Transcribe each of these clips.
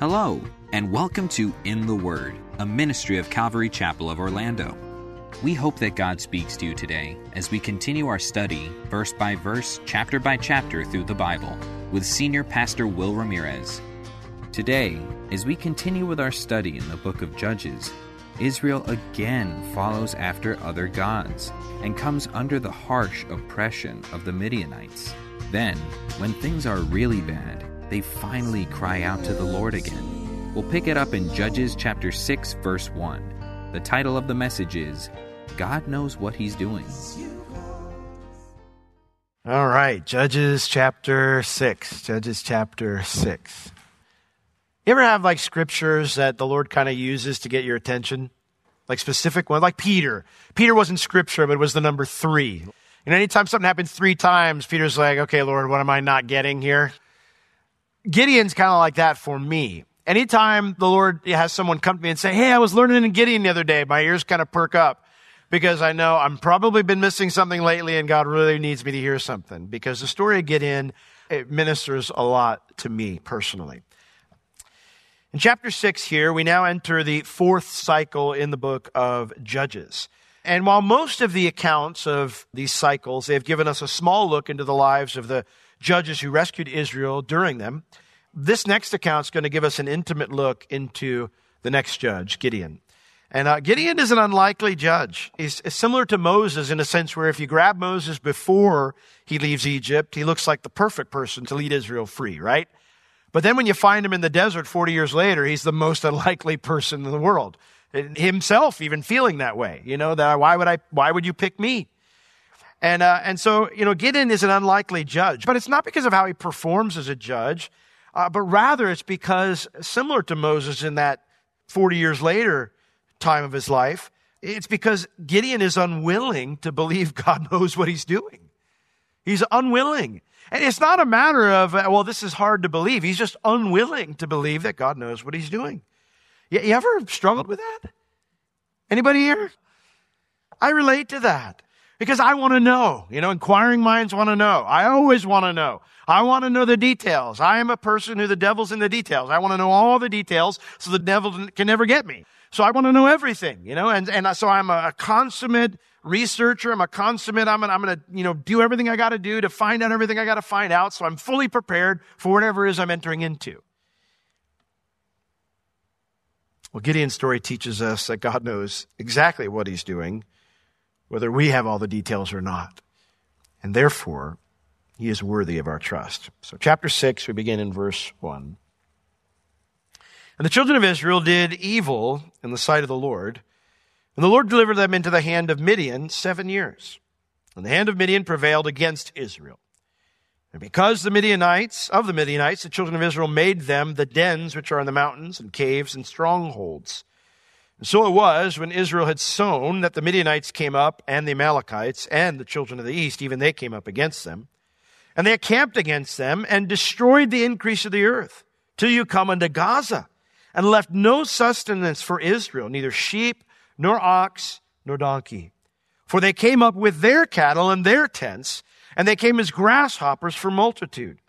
Hello, and welcome to In the Word, a ministry of Calvary Chapel of Orlando. We hope that God speaks to you today as we continue our study, verse by verse, chapter by chapter, through the Bible with Senior Pastor Will Ramirez. Today, as we continue with our study in the book of Judges, Israel again follows after other gods and comes under the harsh oppression of the Midianites. Then, when things are really bad, they finally cry out to the Lord again. We'll pick it up in Judges chapter 6 verse 1. The title of the message is God knows what he's doing. All right, Judges chapter 6. Judges chapter 6. You ever have like scriptures that the Lord kind of uses to get your attention? Like specific one, like Peter. Peter wasn't scripture, but it was the number three. And anytime something happens three times, Peter's like, okay, Lord, what am I not getting here? Gideon's kind of like that for me. Anytime the Lord has someone come to me and say, Hey, I was learning in Gideon the other day, my ears kind of perk up because I know I'm probably been missing something lately and God really needs me to hear something because the story of Gideon, it ministers a lot to me personally. In chapter six here, we now enter the fourth cycle in the book of Judges. And while most of the accounts of these cycles, they have given us a small look into the lives of the judges who rescued Israel during them. This next account is going to give us an intimate look into the next judge, Gideon. And uh, Gideon is an unlikely judge. He's similar to Moses in a sense where if you grab Moses before he leaves Egypt, he looks like the perfect person to lead Israel free, right? But then when you find him in the desert 40 years later, he's the most unlikely person in the world. Himself even feeling that way. You know, that why would I, why would you pick me? And, uh, and so, you know, Gideon is an unlikely judge, but it's not because of how he performs as a judge, uh, but rather it's because, similar to Moses in that 40 years later time of his life, it's because Gideon is unwilling to believe God knows what he's doing. He's unwilling. And it's not a matter of, uh, well, this is hard to believe. He's just unwilling to believe that God knows what he's doing. You, you ever struggled with that? Anybody here? I relate to that because I want to know. You know, inquiring minds want to know. I always want to know. I want to know the details. I am a person who the devil's in the details. I want to know all the details so the devil can never get me. So I want to know everything, you know, and, and so I'm a consummate researcher. I'm a consummate. I'm gonna, I'm gonna, you know, do everything I got to do to find out everything I got to find out. So I'm fully prepared for whatever it is I'm entering into. Well, Gideon's story teaches us that God knows exactly what he's doing whether we have all the details or not. And therefore, he is worthy of our trust. So, chapter 6, we begin in verse 1. And the children of Israel did evil in the sight of the Lord, and the Lord delivered them into the hand of Midian seven years. And the hand of Midian prevailed against Israel. And because the Midianites, of the Midianites, the children of Israel made them the dens which are in the mountains and caves and strongholds. So it was when Israel had sown that the Midianites came up and the Amalekites and the children of the east, even they came up against them. And they encamped against them and destroyed the increase of the earth till you come unto Gaza and left no sustenance for Israel, neither sheep nor ox nor donkey. For they came up with their cattle and their tents, and they came as grasshoppers for multitude.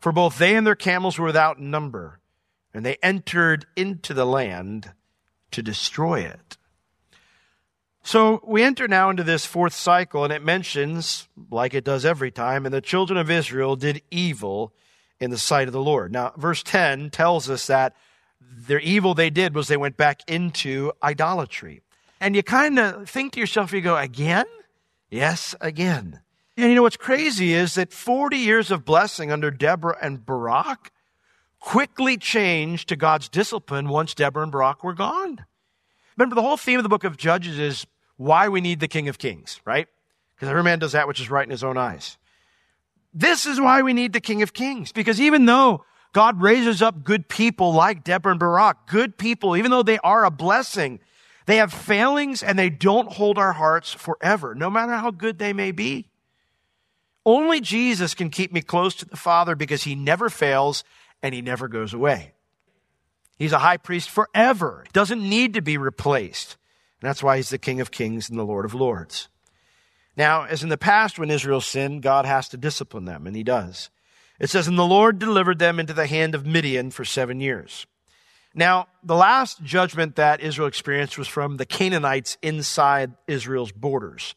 For both they and their camels were without number. And they entered into the land to destroy it. So we enter now into this fourth cycle, and it mentions, like it does every time, and the children of Israel did evil in the sight of the Lord. Now, verse 10 tells us that their evil they did was they went back into idolatry. And you kind of think to yourself, you go, again? Yes, again. And you know what's crazy is that 40 years of blessing under Deborah and Barak quickly changed to God's discipline once Deborah and Barak were gone. Remember, the whole theme of the book of Judges is why we need the King of Kings, right? Because every man does that which is right in his own eyes. This is why we need the King of Kings. Because even though God raises up good people like Deborah and Barak, good people, even though they are a blessing, they have failings and they don't hold our hearts forever, no matter how good they may be. Only Jesus can keep me close to the Father because he never fails and he never goes away. He's a high priest forever. Doesn't need to be replaced. And that's why he's the King of Kings and the Lord of Lords. Now, as in the past, when Israel sinned, God has to discipline them, and he does. It says, And the Lord delivered them into the hand of Midian for seven years. Now, the last judgment that Israel experienced was from the Canaanites inside Israel's borders.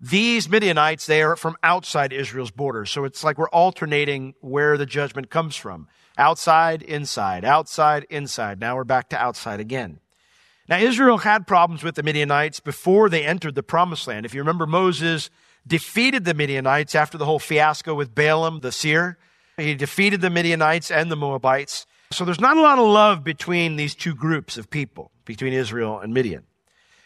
These Midianites, they are from outside Israel's borders. So it's like we're alternating where the judgment comes from. Outside, inside, outside, inside. Now we're back to outside again. Now Israel had problems with the Midianites before they entered the promised land. If you remember, Moses defeated the Midianites after the whole fiasco with Balaam the seer. He defeated the Midianites and the Moabites. So there's not a lot of love between these two groups of people, between Israel and Midian.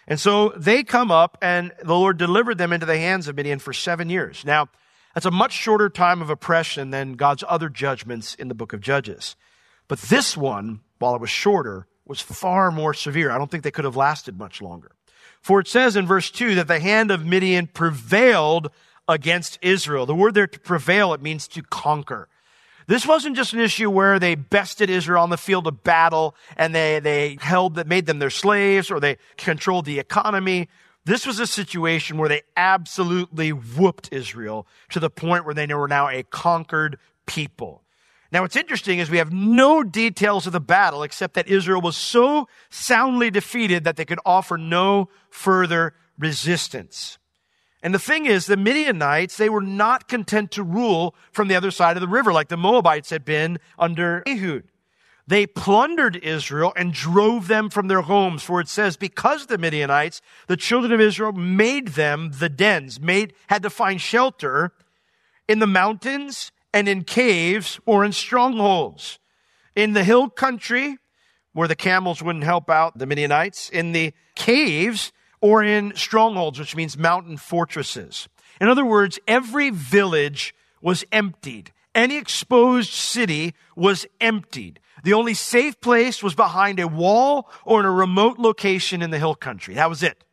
And so they come up and the Lord delivered them into the hands of Midian for seven years. Now, that's a much shorter time of oppression than God's other judgments in the book of Judges. But this one, while it was shorter, was far more severe. I don't think they could have lasted much longer. For it says in verse 2 that the hand of Midian prevailed against Israel. The word there to prevail, it means to conquer. This wasn't just an issue where they bested Israel on the field of battle and they, they held that made them their slaves or they controlled the economy. This was a situation where they absolutely whooped Israel to the point where they were now a conquered people. Now, what's interesting is we have no details of the battle except that Israel was so soundly defeated that they could offer no further resistance. And the thing is, the Midianites, they were not content to rule from the other side of the river like the Moabites had been under Ehud. They plundered Israel and drove them from their homes. For it says, because the Midianites, the children of Israel made them the dens, made, had to find shelter in the mountains and in caves or in strongholds. In the hill country, where the camels wouldn't help out the Midianites, in the caves, or in strongholds, which means mountain fortresses. In other words, every village was emptied. Any exposed city was emptied. The only safe place was behind a wall or in a remote location in the hill country. That was it.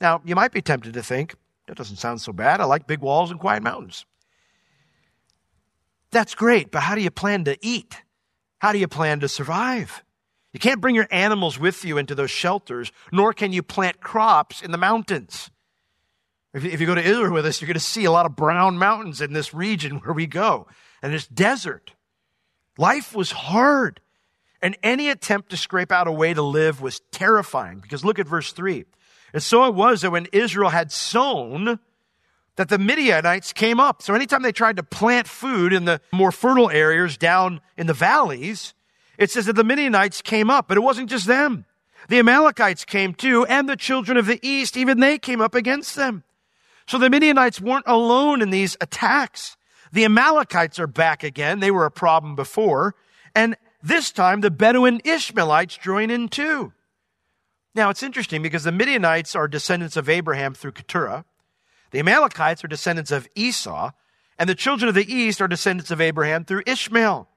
Now, you might be tempted to think, that doesn't sound so bad. I like big walls and quiet mountains. That's great, but how do you plan to eat? How do you plan to survive? You can't bring your animals with you into those shelters, nor can you plant crops in the mountains. If you go to Israel with us, you're going to see a lot of brown mountains in this region where we go, and it's desert. Life was hard, and any attempt to scrape out a way to live was terrifying. Because look at verse 3. And so it was that when Israel had sown, that the Midianites came up. So anytime they tried to plant food in the more fertile areas down in the valleys, it says that the Midianites came up, but it wasn't just them. The Amalekites came too, and the children of the east, even they came up against them. So the Midianites weren't alone in these attacks. The Amalekites are back again. They were a problem before. And this time the Bedouin Ishmaelites join in too. Now it's interesting because the Midianites are descendants of Abraham through Keturah. The Amalekites are descendants of Esau. And the children of the east are descendants of Abraham through Ishmael.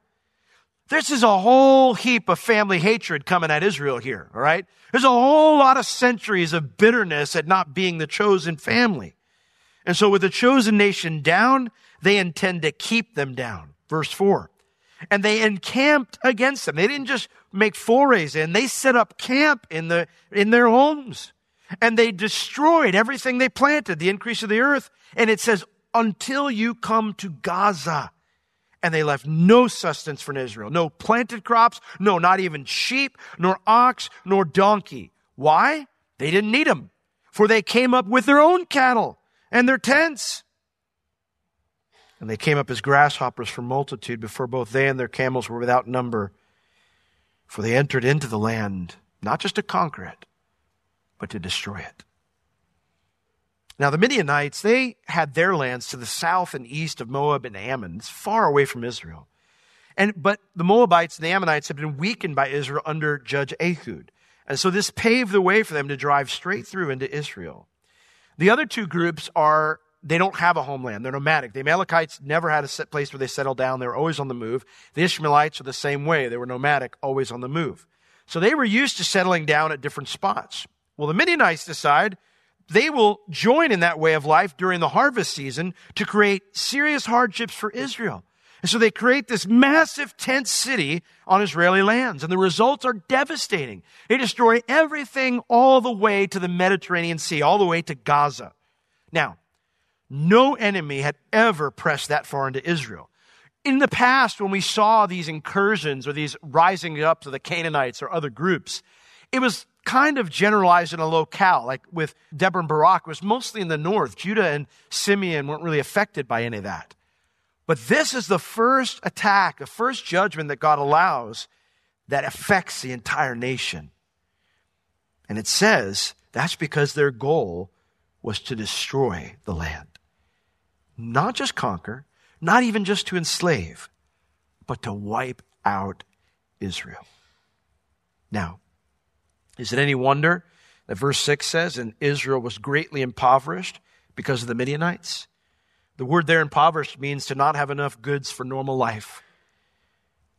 This is a whole heap of family hatred coming at Israel here, all right? There's a whole lot of centuries of bitterness at not being the chosen family. And so with the chosen nation down, they intend to keep them down. Verse four. And they encamped against them. They didn't just make forays in, they set up camp in the, in their homes. And they destroyed everything they planted, the increase of the earth. And it says, until you come to Gaza and they left no sustenance for Israel. No planted crops, no, not even sheep, nor ox, nor donkey. Why? They didn't need them, for they came up with their own cattle and their tents. And they came up as grasshoppers for multitude before both they and their camels were without number. For they entered into the land, not just to conquer it, but to destroy it. Now, the Midianites, they had their lands to the south and east of Moab and Ammon, it's far away from Israel. And, but the Moabites and the Ammonites had been weakened by Israel under Judge Ehud. And so this paved the way for them to drive straight through into Israel. The other two groups are, they don't have a homeland. They're nomadic. The Amalekites never had a place where they settled down. They were always on the move. The Ishmaelites are the same way. They were nomadic, always on the move. So they were used to settling down at different spots. Well, the Midianites decide they will join in that way of life during the harvest season to create serious hardships for Israel. And so they create this massive tent city on Israeli lands, and the results are devastating. They destroy everything all the way to the Mediterranean Sea, all the way to Gaza. Now, no enemy had ever pressed that far into Israel. In the past, when we saw these incursions or these rising up to the Canaanites or other groups, it was kind of generalized in a locale, like with Deborah and Barak, was mostly in the north. Judah and Simeon weren't really affected by any of that. But this is the first attack, the first judgment that God allows that affects the entire nation. And it says that's because their goal was to destroy the land. Not just conquer, not even just to enslave, but to wipe out Israel. Now, is it any wonder that verse 6 says, and Israel was greatly impoverished because of the Midianites? The word there, impoverished, means to not have enough goods for normal life.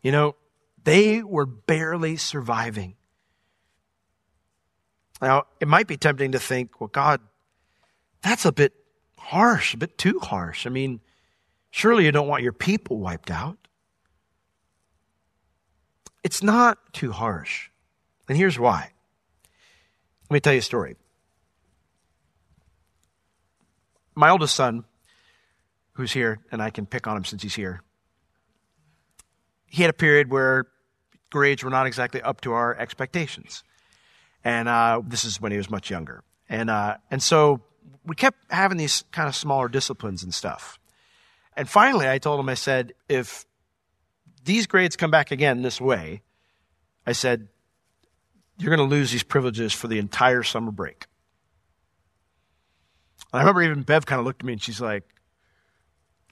You know, they were barely surviving. Now, it might be tempting to think, well, God, that's a bit harsh, a bit too harsh. I mean, surely you don't want your people wiped out. It's not too harsh. And here's why. Let me tell you a story. My oldest son who's here, and I can pick on him since he's here. He had a period where grades were not exactly up to our expectations. And uh, this is when he was much younger. And, uh, and so we kept having these kind of smaller disciplines and stuff. And finally, I told him, I said, if these grades come back again this way, I said, you're going to lose these privileges for the entire summer break. And I remember even Bev kind of looked at me and she's like,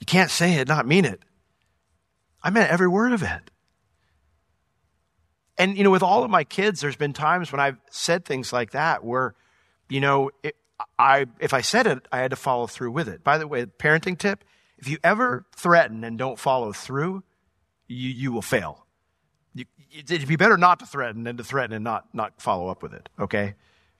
you can't say it, not mean it. I meant every word of it. And, you know, with all of my kids, there's been times when I've said things like that where, you know, it, I, if I said it, I had to follow through with it. By the way, parenting tip if you ever threaten and don't follow through, you, you will fail. You, it'd be better not to threaten than to threaten and not, not follow up with it, okay?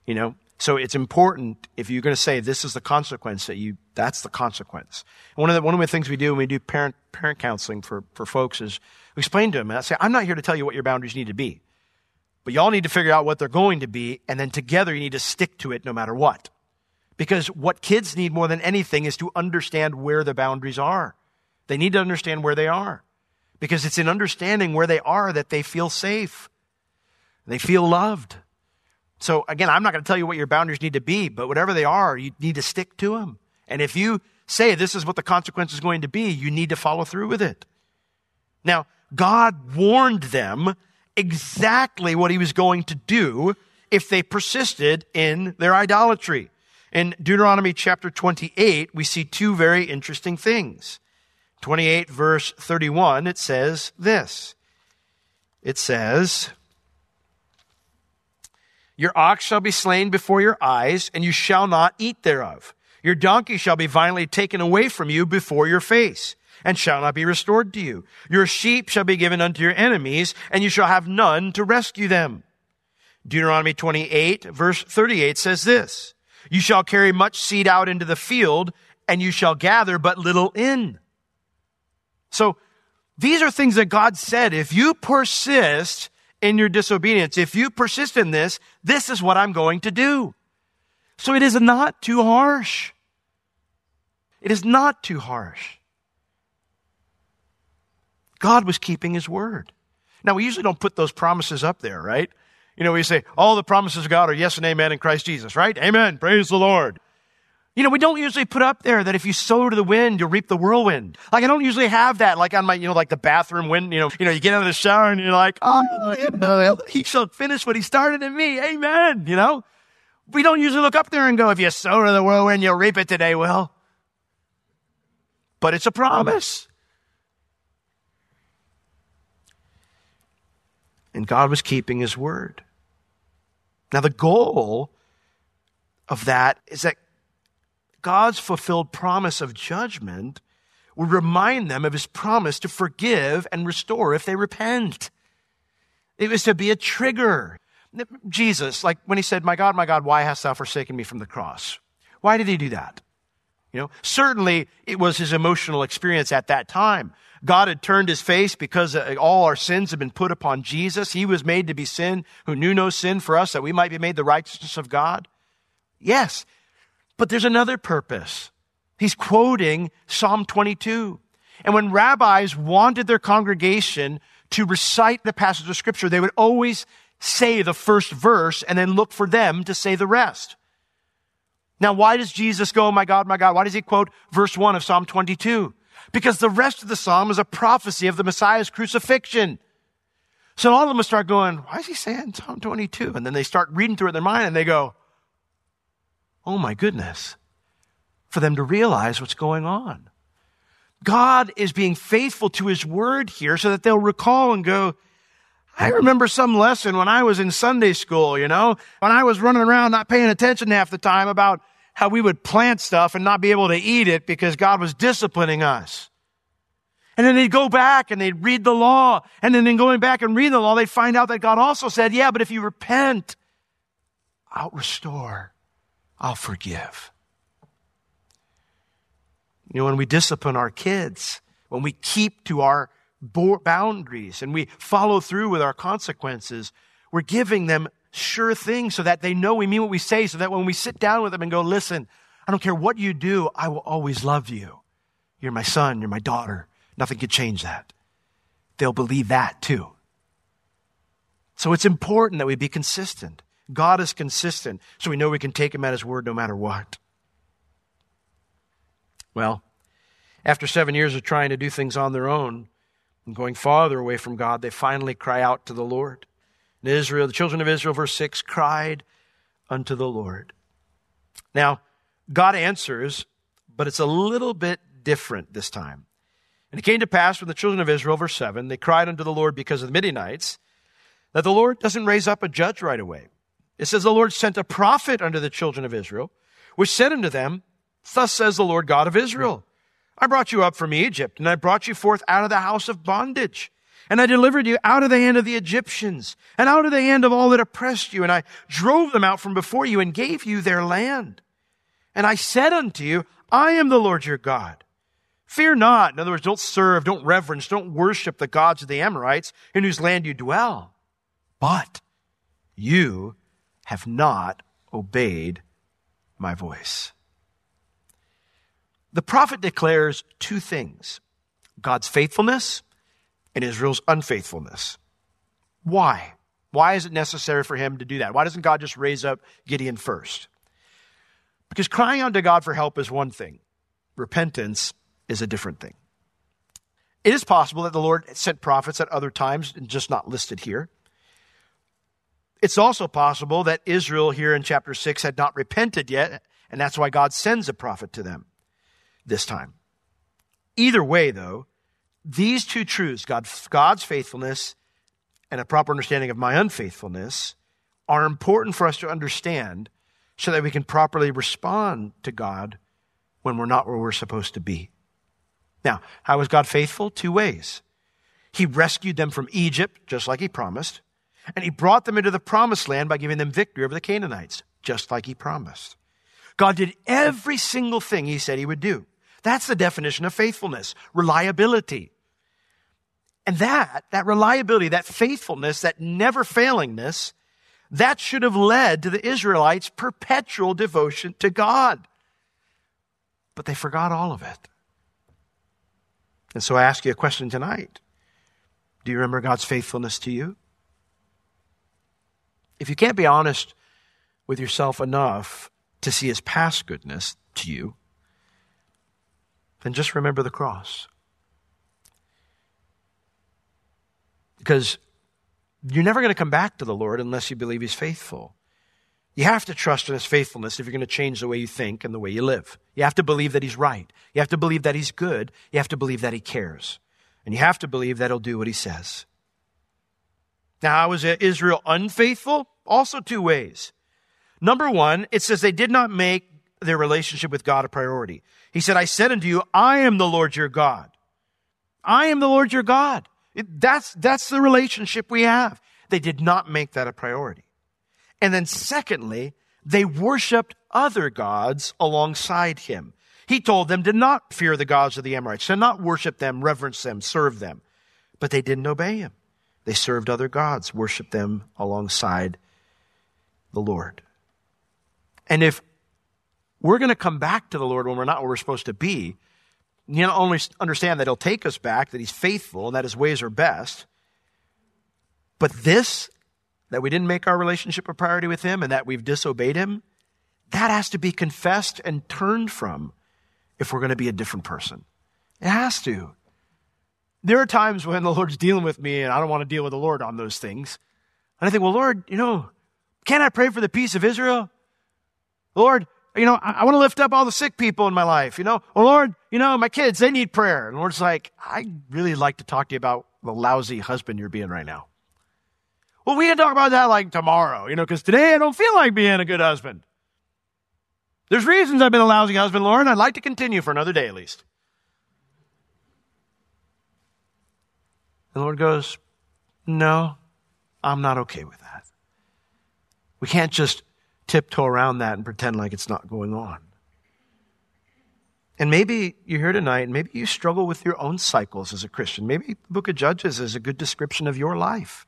You know, so it's important if you're going to say this is the consequence that you that's the consequence. One of the one of the things we do when we do parent parent counseling for, for folks is explain to them and I say, I'm not here to tell you what your boundaries need to be. But y'all need to figure out what they're going to be, and then together you need to stick to it no matter what. Because what kids need more than anything is to understand where the boundaries are. They need to understand where they are. Because it's in understanding where they are that they feel safe. They feel loved. So again, I'm not going to tell you what your boundaries need to be, but whatever they are, you need to stick to them. And if you say this is what the consequence is going to be, you need to follow through with it. Now, God warned them exactly what he was going to do if they persisted in their idolatry. In Deuteronomy chapter 28, we see two very interesting things. 28 verse 31, it says this. It says, your ox shall be slain before your eyes, and you shall not eat thereof. Your donkey shall be violently taken away from you before your face, and shall not be restored to you. Your sheep shall be given unto your enemies, and you shall have none to rescue them. Deuteronomy 28 verse 38 says this, You shall carry much seed out into the field, and you shall gather but little in. So, these are things that God said, if you persist in your disobedience. If you persist in this, this is what I'm going to do. So it is not too harsh. It is not too harsh. God was keeping his word. Now, we usually don't put those promises up there, right? You know, we say, all the promises of God are yes and amen in Christ Jesus, right? Amen. Praise the Lord. You know, we don't usually put up there that if you sow to the wind, you'll reap the whirlwind. Like I don't usually have that, like on my, you know, like the bathroom wind, you know, you know, you get out of the shower and you're like, oh, he shall finish what he started in me. Amen. You know, We don't usually look up there and go, if you sow to the whirlwind, you'll reap it today, Will. But it's a promise. And God was keeping his word. Now, the goal of that is that God's fulfilled promise of judgment would remind them of his promise to forgive and restore if they repent. It was to be a trigger. Jesus, like when he said, My God, my God, why hast thou forsaken me from the cross? Why did he do that? You know, certainly it was his emotional experience at that time. God had turned his face because uh, all our sins had been put upon Jesus. He was made to be sin who knew no sin for us that we might be made the righteousness of God. Yes, but there's another purpose. He's quoting Psalm 22. And when rabbis wanted their congregation to recite the passage of scripture, they would always say the first verse and then look for them to say the rest. Now, why does Jesus go, oh my God, my God? Why does he quote verse 1 of Psalm 22? Because the rest of the psalm is a prophecy of the Messiah's crucifixion. So all of them start going, why is he saying Psalm 22? And then they start reading through it in their mind and they go, oh my goodness, for them to realize what's going on. God is being faithful to his word here so that they'll recall and go, I remember some lesson when I was in Sunday school, you know, when I was running around not paying attention half the time about how we would plant stuff and not be able to eat it because God was disciplining us. And then they'd go back and they'd read the law. And then in going back and reading the law, they'd find out that God also said, yeah, but if you repent, I'll restore. I'll forgive. You know, when we discipline our kids, when we keep to our boundaries and we follow through with our consequences, we're giving them sure things so that they know we mean what we say, so that when we sit down with them and go, listen, I don't care what you do, I will always love you. You're my son, you're my daughter. Nothing could change that. They'll believe that too. So it's important that we be consistent. God is consistent, so we know we can take him at his word no matter what. Well, after seven years of trying to do things on their own and going farther away from God, they finally cry out to the Lord. And Israel, the children of Israel, verse 6, cried unto the Lord. Now, God answers, but it's a little bit different this time. And it came to pass when the children of Israel, verse 7, they cried unto the Lord because of the Midianites, that the Lord doesn't raise up a judge right away. It says the Lord sent a prophet unto the children of Israel, which said unto them, Thus says the Lord God of Israel, I brought you up from Egypt, and I brought you forth out of the house of bondage. And I delivered you out of the hand of the Egyptians, and out of the hand of all that oppressed you, and I drove them out from before you, and gave you their land. And I said unto you, I am the Lord your God. Fear not. In other words, don't serve, don't reverence, don't worship the gods of the Amorites in whose land you dwell. But you have not obeyed my voice. The prophet declares two things God's faithfulness and Israel's unfaithfulness. Why? Why is it necessary for him to do that? Why doesn't God just raise up Gideon first? Because crying out to God for help is one thing, repentance is a different thing. It is possible that the Lord sent prophets at other times, and just not listed here. It's also possible that Israel here in chapter 6 had not repented yet, and that's why God sends a prophet to them this time. Either way, though, these two truths, God's faithfulness and a proper understanding of my unfaithfulness, are important for us to understand so that we can properly respond to God when we're not where we're supposed to be. Now, how was God faithful? Two ways. He rescued them from Egypt, just like he promised. And he brought them into the promised land by giving them victory over the Canaanites, just like he promised. God did every single thing he said he would do. That's the definition of faithfulness, reliability. And that, that reliability, that faithfulness, that never failingness, that should have led to the Israelites' perpetual devotion to God. But they forgot all of it. And so I ask you a question tonight. Do you remember God's faithfulness to you? If you can't be honest with yourself enough to see his past goodness to you, then just remember the cross. Because you're never going to come back to the Lord unless you believe he's faithful. You have to trust in his faithfulness if you're going to change the way you think and the way you live. You have to believe that he's right. You have to believe that he's good. You have to believe that he cares. And you have to believe that he'll do what he says. Now, how was Israel unfaithful? Also, two ways. Number one, it says they did not make their relationship with God a priority. He said, I said unto you, I am the Lord your God. I am the Lord your God. It, that's, that's the relationship we have. They did not make that a priority. And then secondly, they worshiped other gods alongside him. He told them to not fear the gods of the Amorites, to not worship them, reverence them, serve them. But they didn't obey him. They served other gods, worshiped them alongside the Lord. And if we're going to come back to the Lord when we're not where we're supposed to be, you not only understand that He'll take us back, that He's faithful, and that His ways are best, but this, that we didn't make our relationship a priority with Him and that we've disobeyed Him, that has to be confessed and turned from if we're going to be a different person. It has to. There are times when the Lord's dealing with me and I don't want to deal with the Lord on those things. And I think, well, Lord, you know, can't I pray for the peace of Israel? Lord, you know, I, I want to lift up all the sick people in my life. You know, well, Lord, you know, my kids, they need prayer. And the Lord's like, I really like to talk to you about the lousy husband you're being right now. Well, we can talk about that like tomorrow, you know, because today I don't feel like being a good husband. There's reasons I've been a lousy husband, Lord, and I'd like to continue for another day at least. The Lord goes, No, I'm not okay with that. We can't just tiptoe around that and pretend like it's not going on. And maybe you're here tonight and maybe you struggle with your own cycles as a Christian. Maybe the book of Judges is a good description of your life.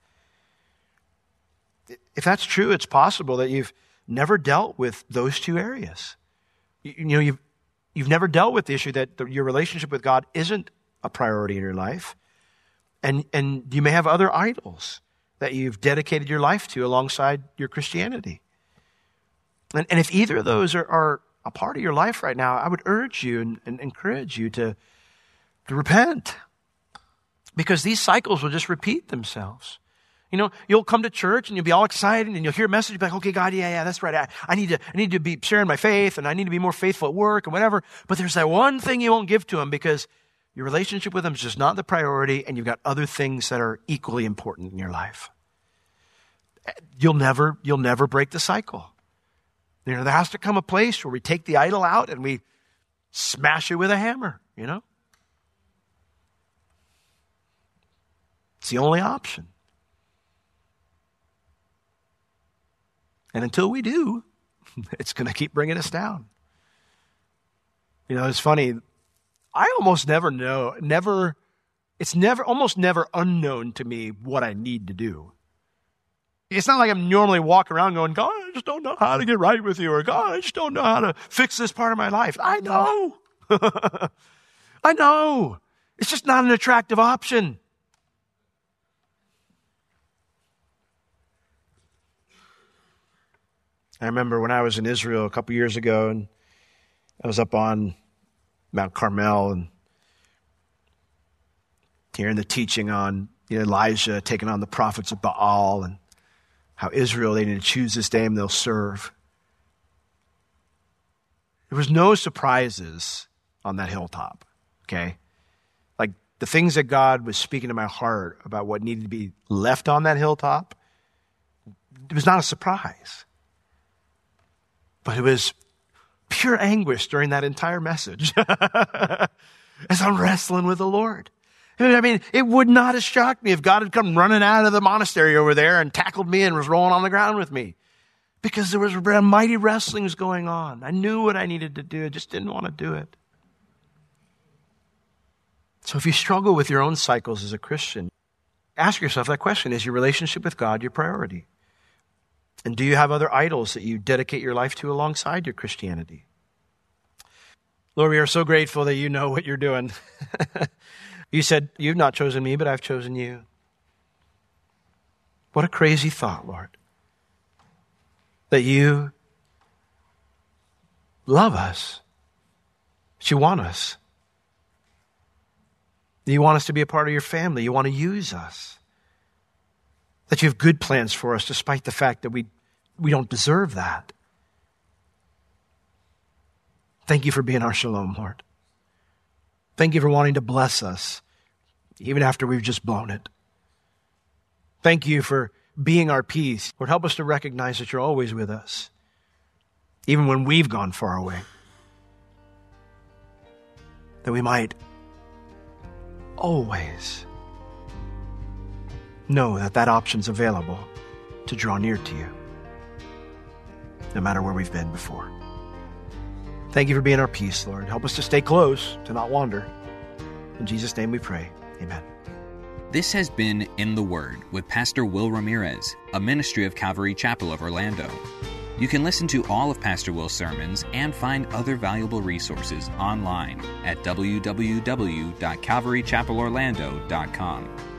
If that's true, it's possible that you've never dealt with those two areas. You, know, you've, you've never dealt with the issue that the, your relationship with God isn't a priority in your life. And, and you may have other idols that you've dedicated your life to alongside your Christianity. And, and if either of those are, are, a part of your life right now, I would urge you and, and encourage you to, to repent. Because these cycles will just repeat themselves. You know, you'll come to church and you'll be all excited and you'll hear a message, be like, okay, God, yeah, yeah, that's right. I, I, need to, I need to be sharing my faith and I need to be more faithful at work and whatever. But there's that one thing you won't give to him because your relationship with him is just not the priority and you've got other things that are equally important in your life. You'll never, you'll never break the cycle. You know, there has to come a place where we take the idol out and we smash it with a hammer, you know? It's the only option. And until we do, it's going to keep bringing us down. You know, it's funny. I almost never know, never, it's never, almost never unknown to me what I need to do. It's not like I'm normally walking around going, God, I just don't know how to get right with you, or God, I just don't know how to fix this part of my life. I know. I know. It's just not an attractive option. I remember when I was in Israel a couple years ago, and I was up on Mount Carmel and hearing the teaching on Elijah taking on the prophets of Baal and how Israel, they need to choose this day and they'll serve. There was no surprises on that hilltop, okay? Like the things that God was speaking to my heart about what needed to be left on that hilltop, it was not a surprise. But it was pure anguish during that entire message as I'm wrestling with the Lord. I mean, it would not have shocked me if God had come running out of the monastery over there and tackled me and was rolling on the ground with me. Because there was mighty wrestlings going on. I knew what I needed to do. I just didn't want to do it. So if you struggle with your own cycles as a Christian, ask yourself that question. Is your relationship with God your priority? And do you have other idols that you dedicate your life to alongside your Christianity? Lord, we are so grateful that you know what you're doing. You said, You've not chosen me, but I've chosen you. What a crazy thought, Lord. That you love us, that you want us. You want us to be a part of your family. You want to use us. That you have good plans for us, despite the fact that we we don't deserve that. Thank you for being our shalom, Lord. Thank you for wanting to bless us, even after we've just blown it. Thank you for being our peace. Lord, help us to recognize that you're always with us, even when we've gone far away. That we might always know that that option's available to draw near to you, no matter where we've been before. Thank you for being our peace, Lord. Help us to stay close, to not wander. In Jesus' name we pray. Amen. This has been In the Word with Pastor Will Ramirez, a ministry of Calvary Chapel of Orlando. You can listen to all of Pastor Will's sermons and find other valuable resources online at www.calvarychapelorlando.com